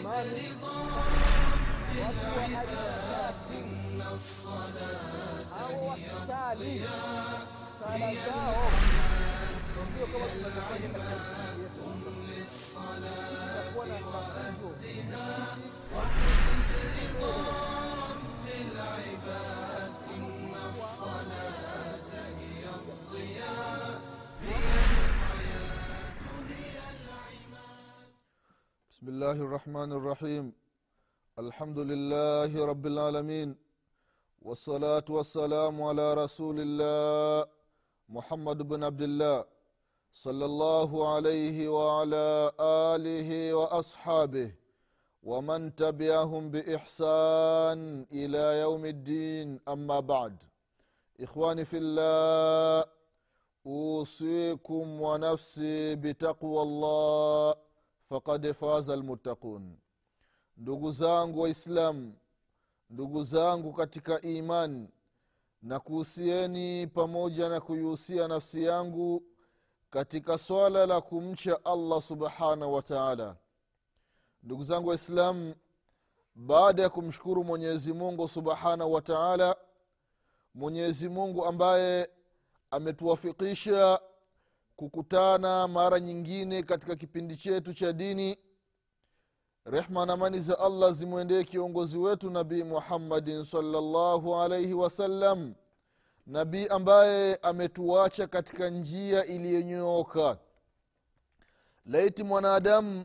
imani watu wa aina tatu au wakisali sala zao sio kama tunavyofanya katika msikiti yetu itakuwa na mafunzo بسم الله الرحمن الرحيم. الحمد لله رب العالمين. والصلاة والسلام على رسول الله محمد بن عبد الله صلى الله عليه وعلى آله وأصحابه ومن تبعهم بإحسان إلى يوم الدين. أما بعد إخواني في الله أوصيكم ونفسي بتقوى الله. Faqad faza lmuttaqun ndugu zangu waislamu ndugu zangu katika iman na kuhusieni pamoja na kuihusia nafsi yangu katika swala la kumcha allah subhanahu wa taala. Ndugu zangu waislamu baada ya kumshukuru mwenyezi mungu subhanahu wa taala mwenyezi mungu ambaye ametuwafikisha kukutana mara nyingine katika kipindi chetu cha dini. Rehma na amani za allah zimwendee kiongozi wetu nabii muhammadin salllahu alaihi wasallam nabii ambaye ametuacha katika njia iliyonyooka. Laiti mwanadamu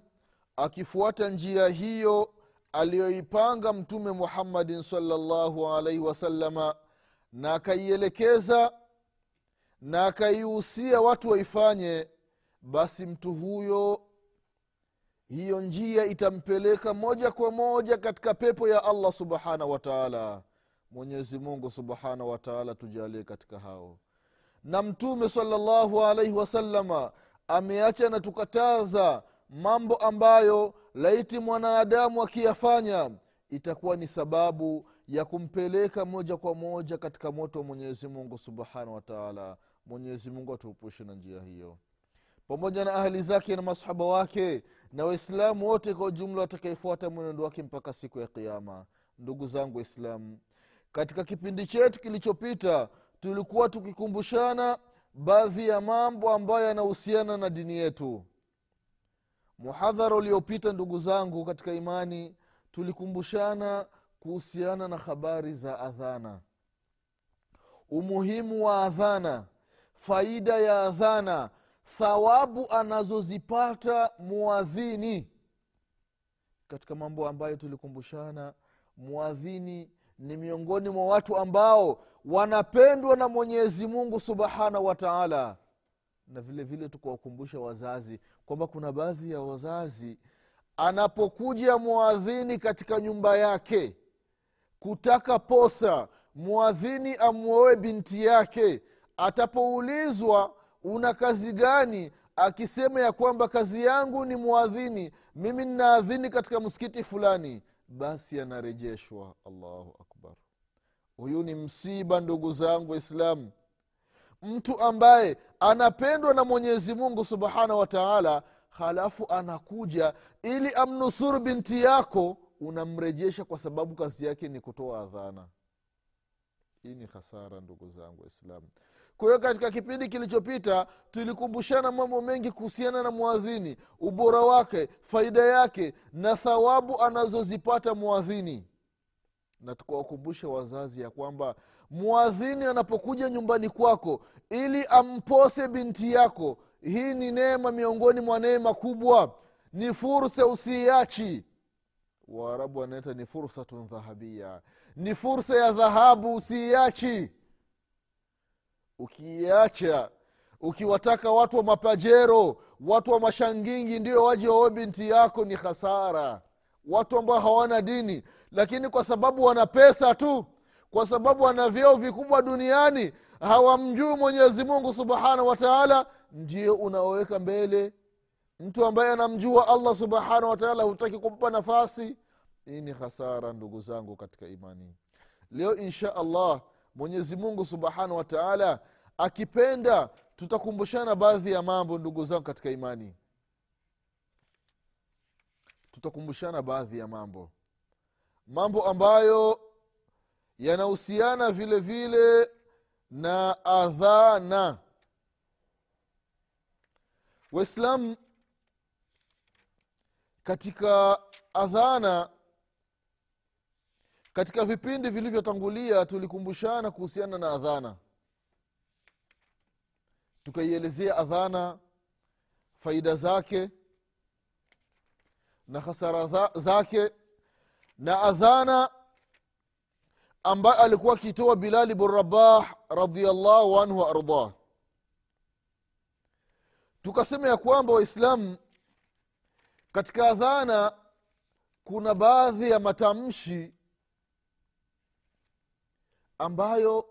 akifuata njia hiyo aliyoipanga mtume muhammadin salllahu alaihi wasalama na akaielekeza na akaihusia watu waifanye basi mtu huyo hiyo njia itampeleka moja kwa moja katika pepo ya allah subhanahu wataala mwenyezi mungu subhanahu wataala tujalie katika hao. Na mtume salllahu alaihi wasalama ameacha na tukataza mambo ambayo laiti mwanadamu akiyafanya itakuwa ni sababu ya kumpeleka moja kwa moja katika moto wa mwenyezi mungu subhanahu wataala mwenyezi mungu atuepushe na njia hiyo. Pamoja na ahli zake na masahaba wake na waislamu wote kwa ujumla watakaefuata mwenendo wake mpaka siku ya kiama ndugu zangu waislamu katika kipindi chetu kilichopita tulikuwa tukikumbushana baadhi ya mambo ambayo yanahusiana na dini yetu. Muhadhara uliopita ndugu zangu katika imani tulikumbushana kuhusiana na habari za adhana. Umuhimu wa adhana faida ya adhana thawabu anazozipata muadhini. Katika mambo ambayo tulikumbushana mwadhini ni miongoni mwa watu ambao wanapendwa na mwenyezi mungu subhanahu wa taala. Na vile vile tukawakumbusha wazazi kwamba kuna baadhi ya wazazi anapokuja mwadhini katika nyumba yake kutaka posa mwadhini amwoe binti yake atapoulizwa una kazi gani? Akisema ya kwamba kazi yangu ni mwadhini mimi ninaadhini katika msikiti fulani. Basi anarejeshwa. Allahu akbar. Huyu ni msiba ndugu zangu waislamu. Mtu ambaye anapendwa na mwenyezi mungu subhanahu wa taala halafu anakuja ili amnusuru binti yako unamrejesha kwa sababu kazi yake ni kutoa adhana. Hii ni hasara ndugu zangu waislamu kwa hiyo katika kipindi kilichopita tulikumbushana mambo mengi kuhusiana na mwadhini ubora wake faida yake na thawabu anazozipata mwadhini na tukawakumbusha wazazi ya kwamba mwadhini anapokuja nyumbani kwako ili ampose binti yako hii ni neema miongoni mwa neema kubwa. Ni fursa usiiachi. Waarabu wanaita ni fursatun dhahabia ni fursa ya dhahabu usiiachi ukiiacha ukiwataka watu wa mapajero watu wa mashangingi ndio waje wawe binti yako ni hasara. Watu ambao hawana dini lakini kwa sababu wana pesa tu kwa sababu wana vyeo vikubwa duniani hawamjui mwenyezi mungu subhanahu wataala ndio unaoweka mbele. Mtu ambaye anamjua allah subhanahu wataala hutaki kumpa nafasi hii ni hasara ndugu zangu katika imani. Leo insha allah mwenyezi mungu subhanahu wa taala akipenda tutakumbushana baadhi ya mambo ndugu zangu katika imani. Tutakumbushana baadhi ya mambo. Mambo ambayo yanahusiana vile vile na adhana. Waislamu katika adhana katika vipindi vilivyotangulia tulikumbushana kuhusiana na adhana. Tukaielezea adhana faida zake na hasara zake na adhana ambaye alikuwa akitoa bilali burabah radiallahu anhu waardah tukasema ya kwamba waislamu katika adhana kuna baadhi ya matamshi ambayo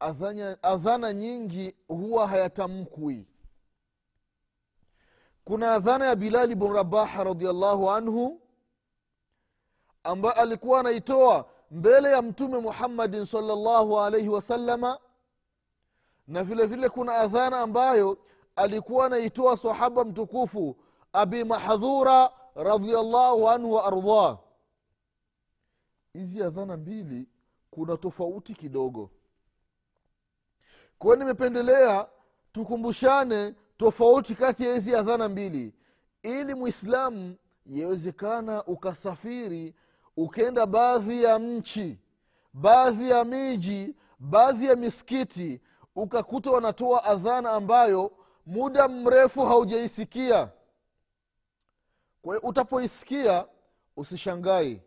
adhana, adhana nyingi huwa hayatamkwi. Kuna adhana ya bilali bn rabaha radiallahu anhu ambayo alikuwa anaitoa mbele ya mtume muhammadin salllahu alaihi wasalama na vile vile kuna adhana ambayo alikuwa anaitoa sahaba mtukufu abi mahdhura radiallahu anhu wa ardhah. Hizi adhana mbili kuna tofauti kidogo. Kwayo nimependelea tukumbushane tofauti kati ya hizi adhana mbili. Ili mwislamu yawezekana ukasafiri ukenda baadhi ya nchi baadhi ya miji baadhi ya misikiti ukakuta wanatoa adhana ambayo muda mrefu haujaisikia. Kwa hiyo utapoisikia usishangai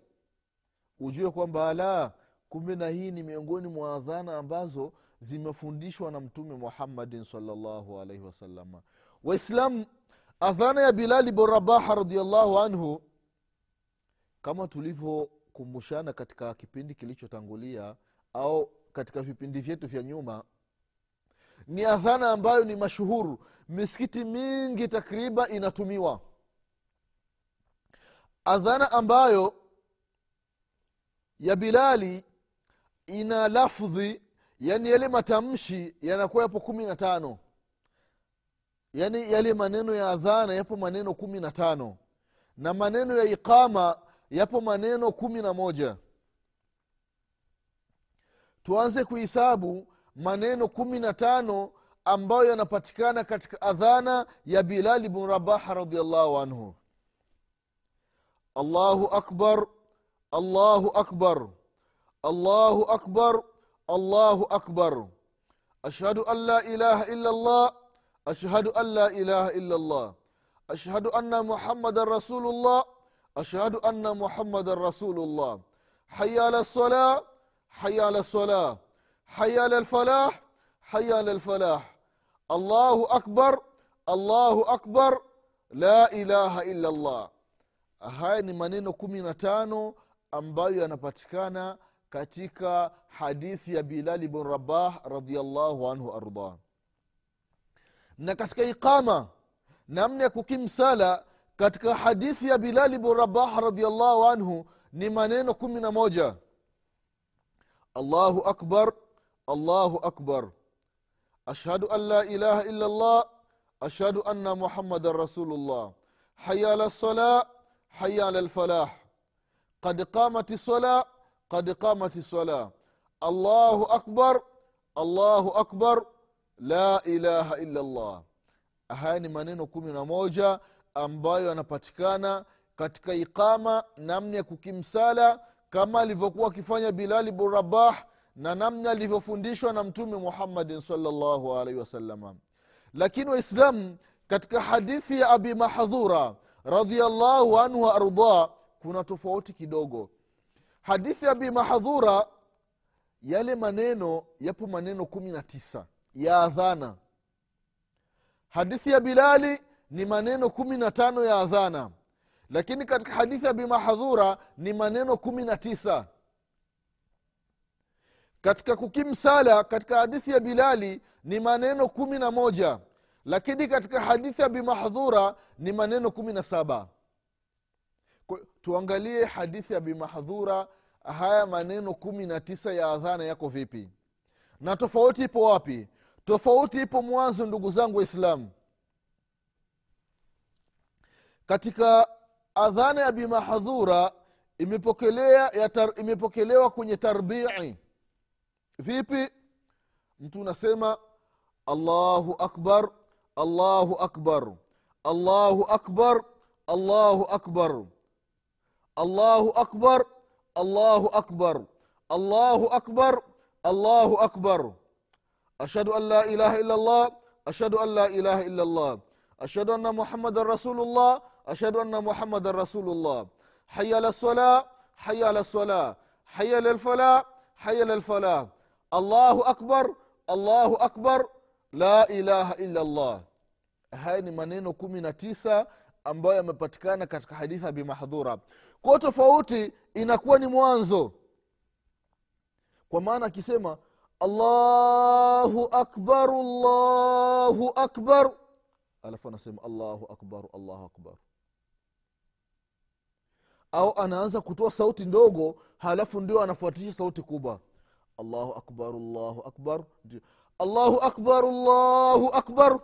ujue kwamba la kumbe na hii ni miongoni mwa adhana ambazo zimefundishwa na mtume muhammadin salllahu alaihi wasalama waislamu adhana ya bilali borabaha rabaha radiallahu anhu kama tulivyokumbushana katika kipindi kilichotangulia au katika vipindi vyetu vya nyuma ni adhana ambayo ni mashuhuru. Misikiti mingi takriban inatumiwa. Adhana ambayo ya bilali ina lafdhi yani yale matamshi yanakuwa yapo kumi na tano. Yani yale maneno ya adhana yapo maneno kumi na tano. Na maneno ya iqama yapo maneno kumi na moja. Tuanze kuhisabu maneno kumi na tano ambayo yanapatikana katika adhana ya bilali bnu rabaha radiallahu anhu. Allahu akbar allahu akbar allahu akbar allahu akbar. Ashhadu an la ilaha illa llah ashhadu an la ilaha illa llah ashhadu anna muhammadan rasulullah ashhadu anna muhammadan rasulullah. Haya ala lsalah haya ala lsalah haya ala lfalah haya ala lfalah. Allahu akbar allahu akbar la ilaha illa llah haya ni maneno kumi na tano ambayo yanapatikana katika hadithi ya bilali bn rabah radiallahu anhu ardah na katika iqama namna ya kukimsala katika hadithi ya bilali bn rabah radiallahu anhu ni maneno kumi na moja. Allahu akbar allahu akbar. Ashhadu an la ilaha illa llah ashhadu anna muhammadan rasulullah. Haya ala lsalah haya ala lfalah qad qamat lsalah qad qamat الصلاة allahu akbar allahu akbar la ilaha إلا الله haya ni maneno kumi na moja ambayo yanapatikana katika iqama namna ya kukimsala kama alivyokuwa akifanya bilali burabah na namna alivyofundishwa na mtume muhammadin salllahu alaihi wasalama lakini waislamu katika hadithi ya abi mahdhura radiallahu anhu waardah kuna tofauti kidogo hadithi ya abi mahdhura yale maneno yapo maneno kumi na tisa ya adhana. Hadithi ya bilali ni maneno kumi na tano ya adhana. Lakini katika hadithi ya bimahdhura ni maneno kumi na tisa. Katika kukimsala katika hadithi ya bilali ni maneno kumi na moja. Lakini katika hadithi ya bimahdhura ni maneno kumi na saba tuangalie hadithi ya bimahdhura haya maneno kumi na tisa ya adhana yako vipi? Na tofauti ipo wapi? Tofauti ipo mwanzo ndugu zangu waislamu. Katika adhana ya bimahdhura imepokelewa kwenye tarbii. Vipi? Mtu unasema allahu akbar allahu akbar allahu akbar allahu akbar allahu akbar allahu akbar allahu akbar allahu akbar. Ashhadu an la ilaha illa llah ashhadu an la ilaha illa llah ashhadu anna muhammadan rasulullah ashhadu anna muhammadan rasulullah. Haya ala lsala haya ala lsala haya ala lfala haya ala lfalah allahu akbar allahu akbar la ilaha illa llah haya ni maneno kumi na tisa ambayo yamepatikana katika hadithi ya bimahdhura kwa tofauti inakuwa ni mwanzo. Kwa maana akisema allahu akbar allahu akbar. Alafu anasema allahu akbar allahu akbar. Au anaanza kutoa sauti ndogo halafu ndio anafuatisha sauti kubwa. Allahu akbar allahu akbar. Allahu akbar allahu akbar.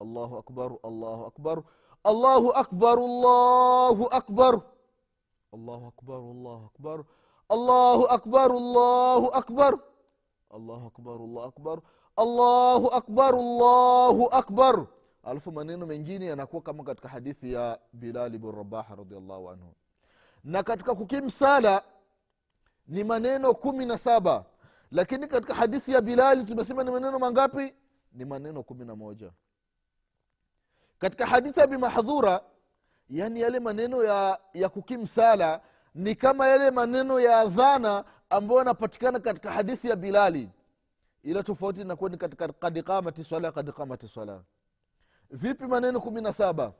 Allahu akbar allahu akbar. Allahu akbar allahu akbar allahu akbar allahu akbar. Allahu akbar allahu akbar. Allahu akbar allahu akbar. Allahu akbar allahu akbar. Alafu maneno mengine yanakuwa kama katika hadithi ya bilali bn rabaha radiallahu anhu. Na katika kukimsala ni maneno kumi na saba. Lakini katika hadithi ya bilali tumesema ni maneno mangapi? Ni maneno kumi na moja. Katika hadithi ya bimahdhura yaani yale maneno ya, ya kukimsala ni kama yale maneno ya adhana ambayo yanapatikana katika hadithi ya bilali. Ila tofauti inakuwa ni katika kad qamati swala qamati swala vipi maneno kumi na saba?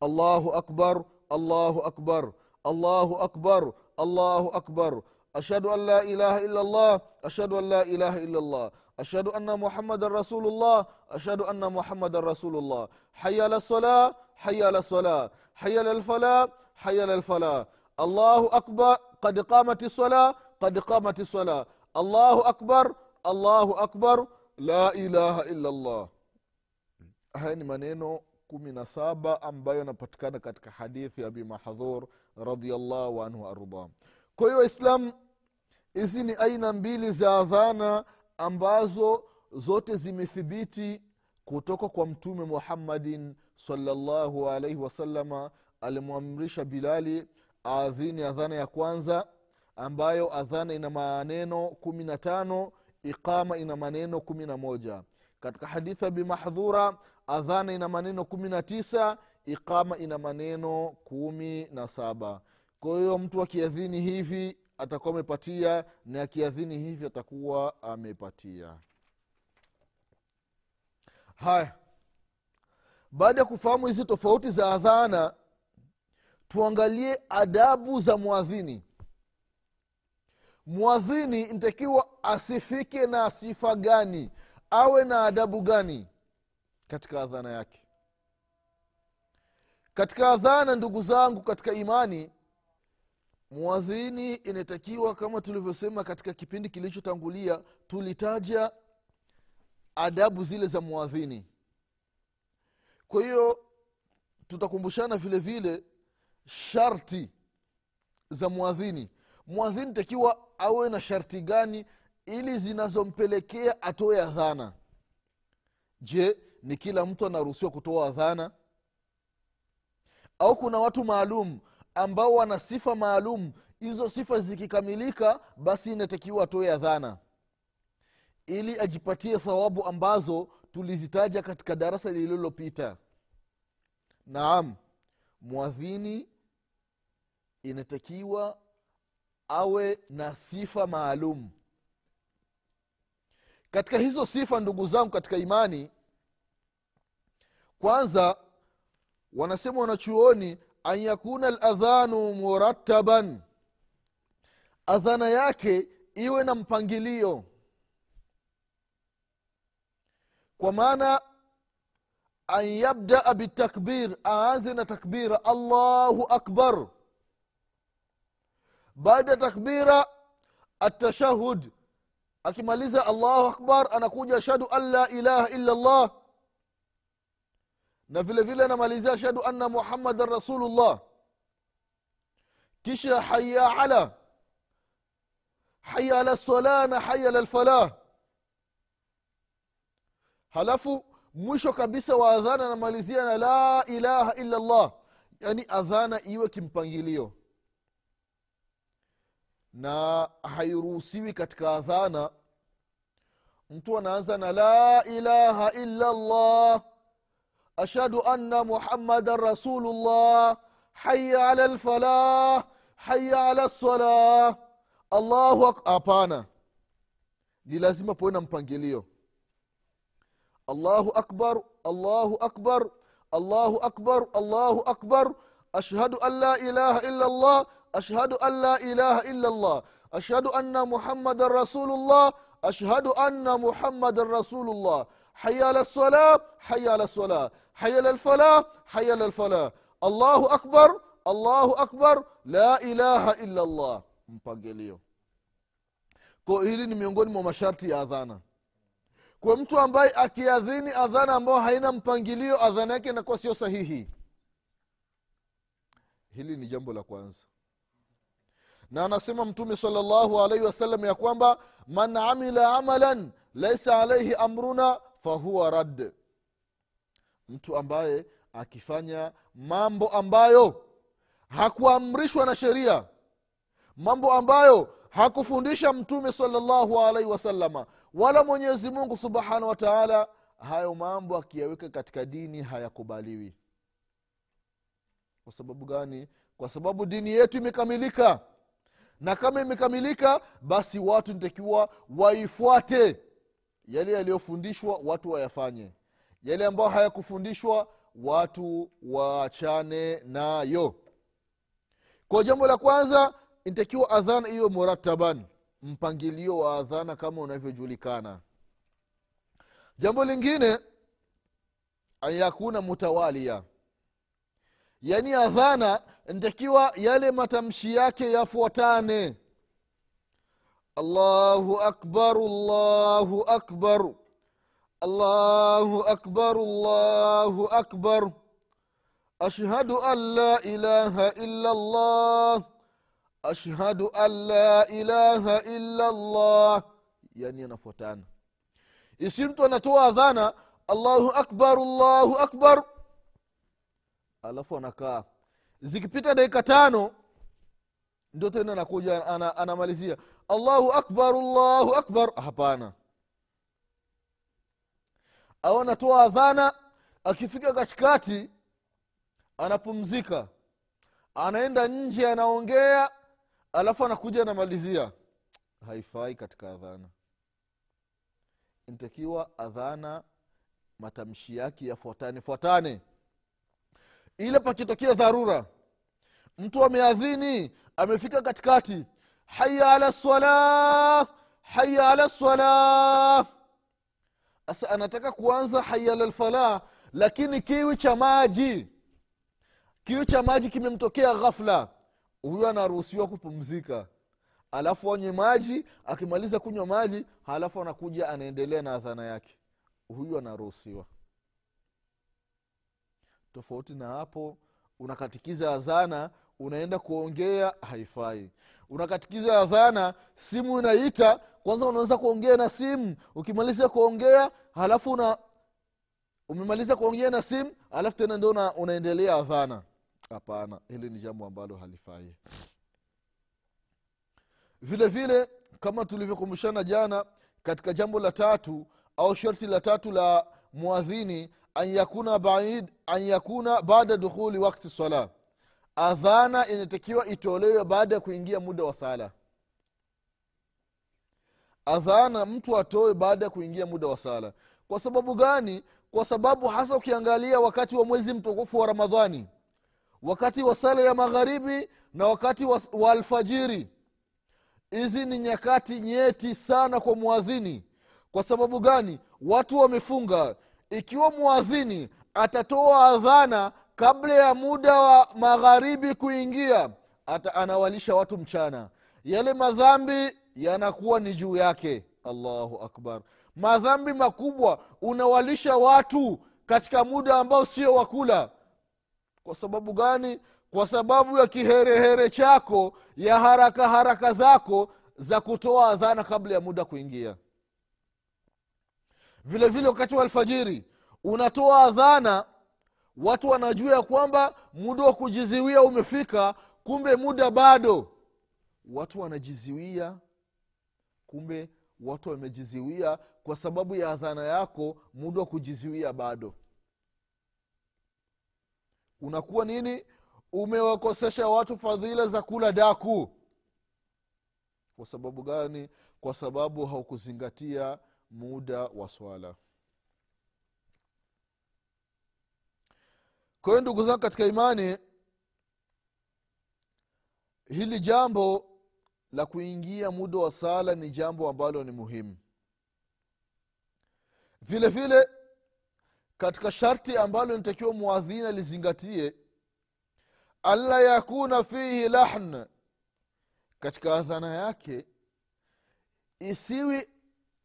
Allahu akbar allahu akbar allahu akbar allahu akbar. Ashhadu an la ilaha illa llah ashhadu an la ilaha illa llah أشهد أن محمد رسول الله أشهد أن محمد رسول الله حي على الصلاة حي على الصلاة حي على الفلاح حي على الفلاح الله أكبر قد قامت الصلاة قد قامت الصلاة الله أكبر الله أكبر لا إله إلا الله haya ni maneno kumi na saba ambayo yanapatikana katika hadithi ya bimahdhur radiallahu anhu waardah kwa hiyo waislamu hizi ni aina mbili za adhana ambazo zote zimethibiti kutoka kwa mtume muhammadin salllahu alaihi wasalama alimwamrisha bilali aadhini adhana ya kwanza ambayo adhana ina maneno kumi na tano iqama ina maneno kumi na moja. Katika hadithi ya bimahdhura adhana ina maneno kumi na tisa iqama ina maneno kumi na saba. Kwa hiyo mtu akiadhini hivi atakuwa amepatia na akiadhini hivyo atakuwa amepatia. Haya. Baada ya kufahamu hizi tofauti za adhana tuangalie adabu za mwadhini mwadhini ntakiwa asifike na sifa gani awe na adabu gani katika adhana yake. Katika adhana ndugu zangu katika imani mwadhini inatakiwa kama tulivyosema katika kipindi kilichotangulia tulitaja adabu zile za mwadhini kwa hiyo tutakumbushana vile vile sharti za mwadhini mwadhini takiwa awe na sharti gani ili zinazompelekea atoe adhana? Je ni kila mtu anaruhusiwa kutoa adhana? Au kuna watu maalum ambao wana sifa maalum. Hizo sifa zikikamilika basi inatakiwa atoe adhana. Ili ajipatie thawabu ambazo tulizitaja katika darasa lililopita. Naam mwadhini inatakiwa awe na sifa maalum. Katika hizo sifa ndugu zangu katika imani kwanza wanasema wanachuoni an yakuna ladhanu murattaban. Adhana yake iwe na mpangilio. Kwa maana an yabdaa bitakbir aanze na takbira allahu akbar. Baada ya takbira atashahud akimaliza allahu akbar anakuja ashhadu an la ilaha illa llah na vile vile anamalizia ashhadu anna muhammadan rasulullah. Kisha haya ala. Haya ala lsalah na haya ala lfalah halafu mwisho kabisa wa adhana anamalizia na la ilaha illa llah yaani adhana iwe kimpangilio. Na hairuhusiwi katika adhana mtu anaanza na la ilaha illa llah أشهد أن محمد رسول الله حي على الفلاح حي على الصلاة الله أبانا. دي لازم أبونا مبانجليو الله أكبر الله أكبر الله أكبر الله أكبر أشهد أن لا إله إلا الله أشهد أن لا إله إلا الله أشهد أن محمد رسول الله أشهد أن محمد رسول الله haya على الصلاة حي على الصلاة. حي على lfalah حي على lfalah الله akbar الله أكبر. la ilaha illa llah mpangilio. Ko hili ni miongoni mwa masharti ya adhana. Kwa mtu ambaye akiadhini adhana ambayo haina mpangilio adhana yake inakuwa sio sahihi. Hili ni jambo la kwanza. Na anasema mtume salllahu alaihi wasallam ya kwamba man amila amalan laisa alaihi amruna fahuwa radd mtu ambaye akifanya mambo ambayo hakuamrishwa na sheria mambo ambayo hakufundisha mtume salllahu alaihi wasalama wala mwenyezi mungu subhanahu wa taala hayo mambo akiyaweka katika dini hayakubaliwi. Kwa sababu gani? Kwa sababu dini yetu imekamilika. Na kama imekamilika basi watu nitakiwa waifuate yale yaliyofundishwa watu wayafanye. Yale ambayo hayakufundishwa watu waachane nayo. Kwa jambo la kwanza intakiwa adhana hiyo murataban mpangilio wa adhana kama unavyojulikana. Jambo lingine anyakuna mutawalia yaani adhana ntakiwa yale matamshi yake yafuatane allahu akbar allahu akbar. Allahu akbar الله akbar. أشهد an لا إله إلا الله أشهد an لا إله إلا الله يعني anafuatana. Isi mtu anatoa adhana allahu akbar allahu akbar. Alafu anakaa. Zikipita dakika tano ndio tena anakuja ana, anamalizia allahu akbar allahu akbar. Hapana. Au anatoa adhana akifika katikati anapumzika. Anaenda nje anaongea alafu anakuja anamalizia. Haifai katika adhana. Ntakiwa adhana matamshi yake yafuatane fuatane. Ile pakitokea dharura mtu ameadhini amefika katikati haya على الصلاة حي على الصلاة sasa anataka kuanza haya ala lakini kiwi cha maji. Kiwi cha maji kimemtokea ghafla. Huyo anaruhusiwa kupumzika. Alafu anywe maji akimaliza kunywa maji halafu anakuja anaendelea na adhana yake. Huyu anaruhusiwa. Tofauti na hapo unakatikiza adhana unaenda kuongea haifai unakatikiza adhana simu inaita kwanza unaweza kuongea na simu. Ukimaliza kuongea halafu una umemaliza kuongea na simu alafu tena ndo una, unaendelea adhana. Hapana hili ni jambo ambalo halifai. Vile vile kama tulivyokumbushana jana katika jambo la tatu au sharti la tatu la mwadhini an yakuna an yakuna baada dukhuli wakti sala adhana inatakiwa itolewe baada ya kuingia muda wa sala. Adhana mtu atoe baada ya kuingia muda wa sala. Kwa sababu gani? Kwa sababu hasa ukiangalia wakati wa mwezi mtukufu wa ramadhani wakati wa sala ya magharibi na wakati wa, wa alfajiri. Hizi ni nyakati nyeti sana kwa mwadhini kwa sababu gani? Watu wamefunga. Ikiwa mwadhini atatoa adhana kabla ya muda wa magharibi kuingia ata anawalisha watu mchana. Yale madhambi yanakuwa ni juu yake. Allahu akbar. Madhambi makubwa unawalisha watu katika muda ambao sio wakula kwa sababu gani? Kwa sababu ya kiherehere chako ya haraka haraka zako za kutoa adhana kabla ya muda kuingia. Vile vile wakati wa alfajiri unatoa adhana watu wanajua ya kwamba muda wa kujiziwia umefika kumbe muda bado. Watu wanajiziwia kumbe watu wamejiziwia kwa sababu ya adhana yako muda wa kujiziwia bado. Unakuwa nini? Umewakosesha watu fadhila za kula daku. Kwa sababu gani? Kwa sababu haukuzingatia muda wa swala kwa hiyo ndugu zangu katika imani hili jambo la kuingia muda wa sala ni jambo ambalo ni muhimu. Vile vile katika sharti ambalo nitakiwa mwadhini alizingatie alla yakuna fihi lahn katika adhana yake isiwi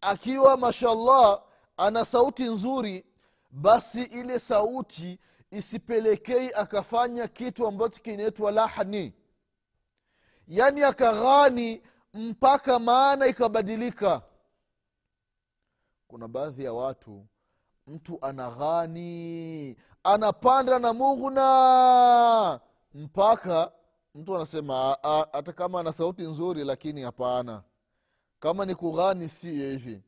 akiwa mashallah ana sauti nzuri basi ile sauti isipelekei akafanya kitu ambacho kinaitwa lahni. Yaani akaghani mpaka maana ikabadilika. Kuna baadhi ya watu mtu anaghani anapanda na mughna mpaka mtu anasema hata kama ana sauti nzuri lakini hapana. Kama ni kughani si hivi.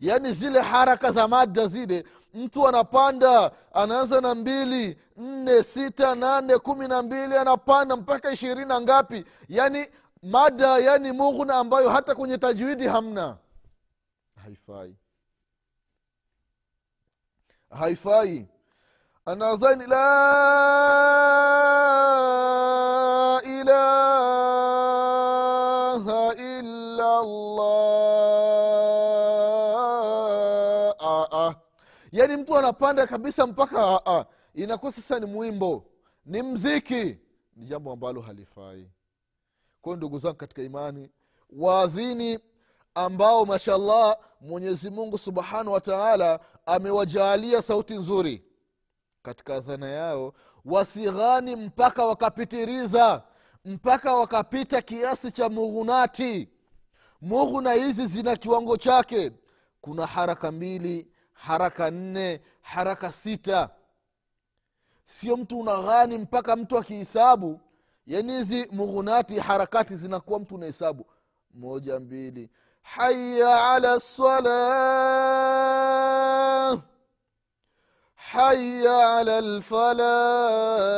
Yaani zile haraka za mada zile mtu anapanda anaanza na mbili nne sita nane kumi na mbili anapanda mpaka ishirini na ngapi? Yaani mada yani mughna ambayo hata kwenye tajwidi hamna. Haifai. Haifai. Anadhani la mtu anapanda kabisa mpaka inakuwa sasa ni mwimbo ni mziki. Ni jambo ambalo halifai. Kwayo ndugu zangu katika imani waadhini ambao mashallah mwenyezi mungu subhanahu wa taala amewajaalia sauti nzuri katika dhana yao wasighani mpaka wakapitiriza mpaka wakapita kiasi cha mughunati mughuna hizi zina kiwango chake. Kuna haraka mbili haraka nne haraka sita. Sio mtu unaghani mpaka mtu akihisabu yani hizi mughunati harakati zinakuwa mtu unahesabu. Moja mbili. Haya ala lsalah haya ala lfalah.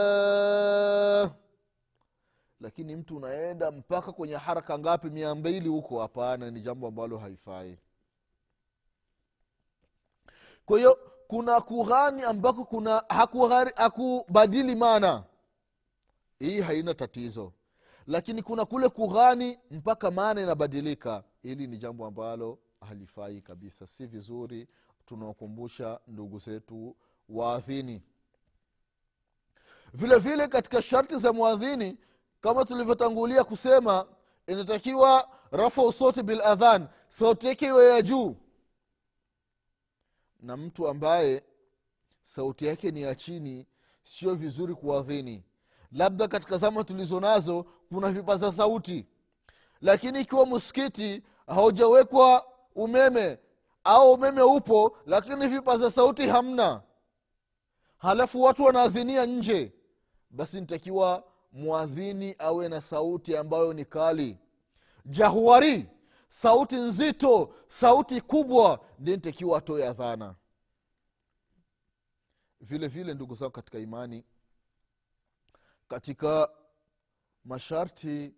Lakini mtu unaenda mpaka kwenye haraka ngapi? Mia mbili huko. Hapana ni jambo ambalo haifai kwa hiyo kuna kughani ambako kuna hakubadili maana. Hii haina tatizo. Lakini kuna kule kughani mpaka maana inabadilika. Hili ni jambo ambalo halifai kabisa. Si vizuri tunawakumbusha ndugu zetu waadhini. Vile vile katika sharti za mwadhini kama tulivyotangulia kusema inatakiwa rafu sauti bil adhan sauti yake iwe ya juu na mtu ambaye sauti yake ni ya chini sio vizuri kuadhini labda katika zama tulizo nazo kuna vipaza sauti. Lakini ikiwa msikiti haujawekwa umeme au umeme upo lakini vipaza sauti hamna halafu watu wanaadhinia nje basi nitakiwa mwadhini awe na sauti ambayo ni kali. Jahuari sauti nzito sauti kubwa ndintekiwa atoe adhana. Vile vile ndugu zangu katika imani katika masharti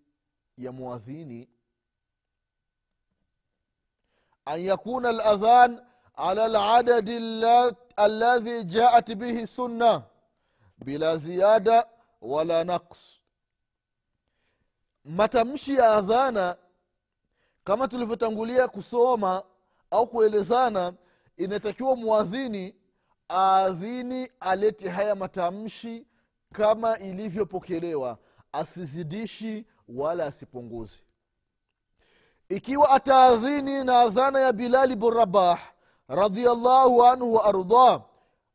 ya muadhini an yakuna ladhan ala ladadi aladhi jaat bihi sunna bila ziyada wala naqs. Matamshi ya adhana kama tulivyotangulia kusoma au kuelezana inatakiwa mwadhini aadhini alete haya matamshi kama ilivyopokelewa. Asizidishi wala asipunguzi ikiwa ataadhini na adhana ya bilali burabah radiallahu anhu wa ardah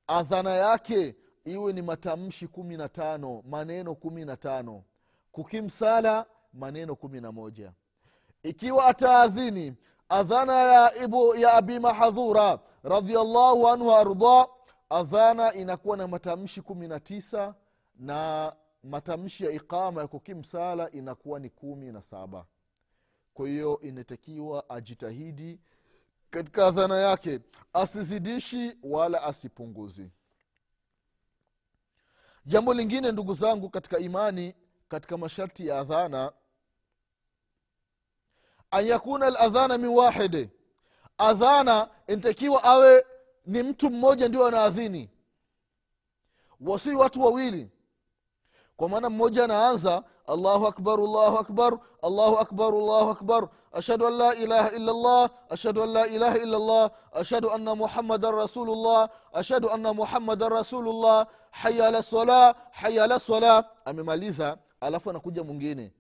adhana yake iwe ni matamshi kumi na tano maneno kumi na tano. Kukimsala maneno kumi na moja ikiwa ataadhini adhana ya, ibu, ya abi mahadhura radiallahu anhu arda adhana inakuwa na matamshi kumi na tisa na matamshi ya iqama ya kukimsala inakuwa ni kumi na saba. Kwa hiyo inatakiwa ajitahidi katika adhana yake asizidishi wala asipunguzi jambo lingine ndugu zangu katika imani katika masharti ya adhana an yakuna ladhana min wahidi. Adhana inatakiwa awe ni mtu mmoja ndio anaadhini. Wasi watu wawili. Kwa maana mmoja anaanza allahu akbar allahu akbar allahu akbar allahu akbar ashhadu an la ilaha illa llah ashhadu an la ilaha illa llah ashhadu anna muhammadan rasulullah ashhadu anna muhammadan rasulullah haya ala sala haya ala sala amemaliza alafu anakuja mwingine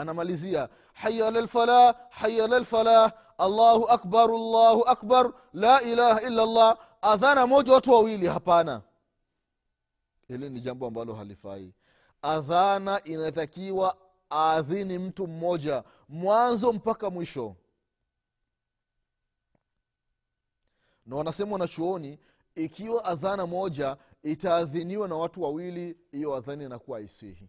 anamalizia. Haya ala lfalah haya ala lfalah allahu akbar allahu akbar. La ilaha illa llah adhana moja watu wawili. Hapana. Hili ni jambo ambalo halifai. Adhana inatakiwa aadhini mtu mmoja mwanzo mpaka mwisho. Na wanasema wanachuoni ikiwa adhana moja itaadhiniwa na watu wawili hiyo adhana inakuwa haisihi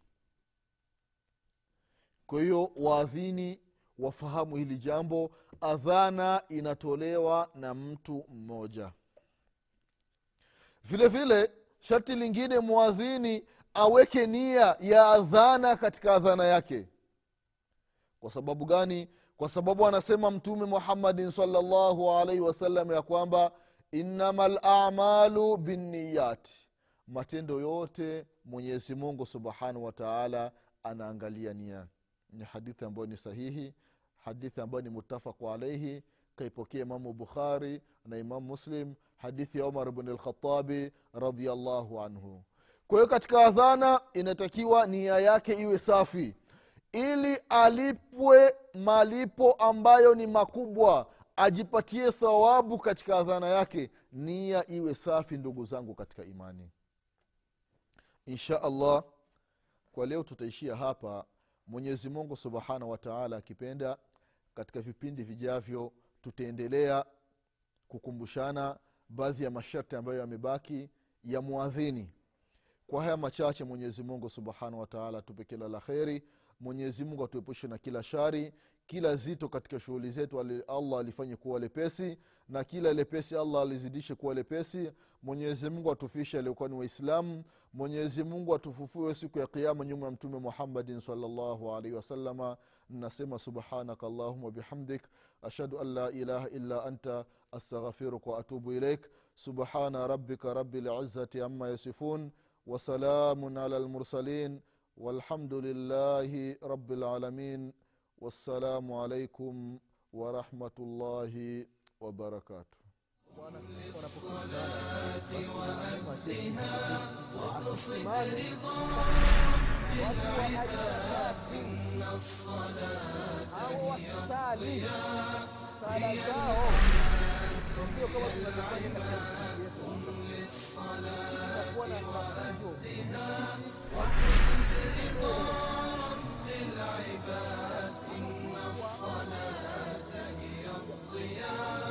kwa hiyo waadhini wafahamu hili jambo. Adhana inatolewa na mtu mmoja. Vile vile sharti lingine mwadhini aweke nia ya adhana katika adhana yake. Kwa sababu gani? Kwa sababu anasema mtume muhammadin salllahu alaihi wasallam ya kwamba innama lamalu binniyati matendo yote mwenyezi mungu subhanahu wataala anaangalia nia ni hadithi ambayo ni sahihi hadithi ambayo ni mutafaku alaihi kaipokea imamu bukhari na imamu muslim hadithi ya umar bn lkhatabi radiallahu anhu. Kwa hiyo katika adhana inatakiwa nia yake iwe safi. Ili alipwe malipo ambayo ni makubwa ajipatie thawabu katika adhana yake nia iwe safi ndugu zangu katika imani. Insha allah kwa leo tutaishia hapa mwenyezi mungu subhanahu wataala akipenda katika vipindi vijavyo tutaendelea kukumbushana baadhi ya masharti ambayo yamebaki ya mwadhini kwa haya machache mwenyezi mungu subhanahu wataala atupe kila la kheri. Mwenyezi mungu atuepushe na kila shari kila zito katika shughuli zetu allah alifanye kuwa lepesi na kila lepesi allah alizidishe kuwa lepesi mwenyezi mungu atufishe aliokuwa ni waislamu mwenyezi mungu atufufue siku ya kiama nyuma ya mtume muhammadin salllahu alaihi wasalama nasema subhanaka allahuma bihamdik ashhadu an la ilaha illa anta astaghfiruka waatubu ilaik subhana rabbika rabi lizati ama yasifun وسلام على المرسلين والحمد لله رب العالمين والسلام عليكم ورحمة الله وبركاته. وأدها واقصد رضا رب العباد إن الصلاة هي الضياء قم للصلاة وأدها واقصد رضا رب العباد الضياء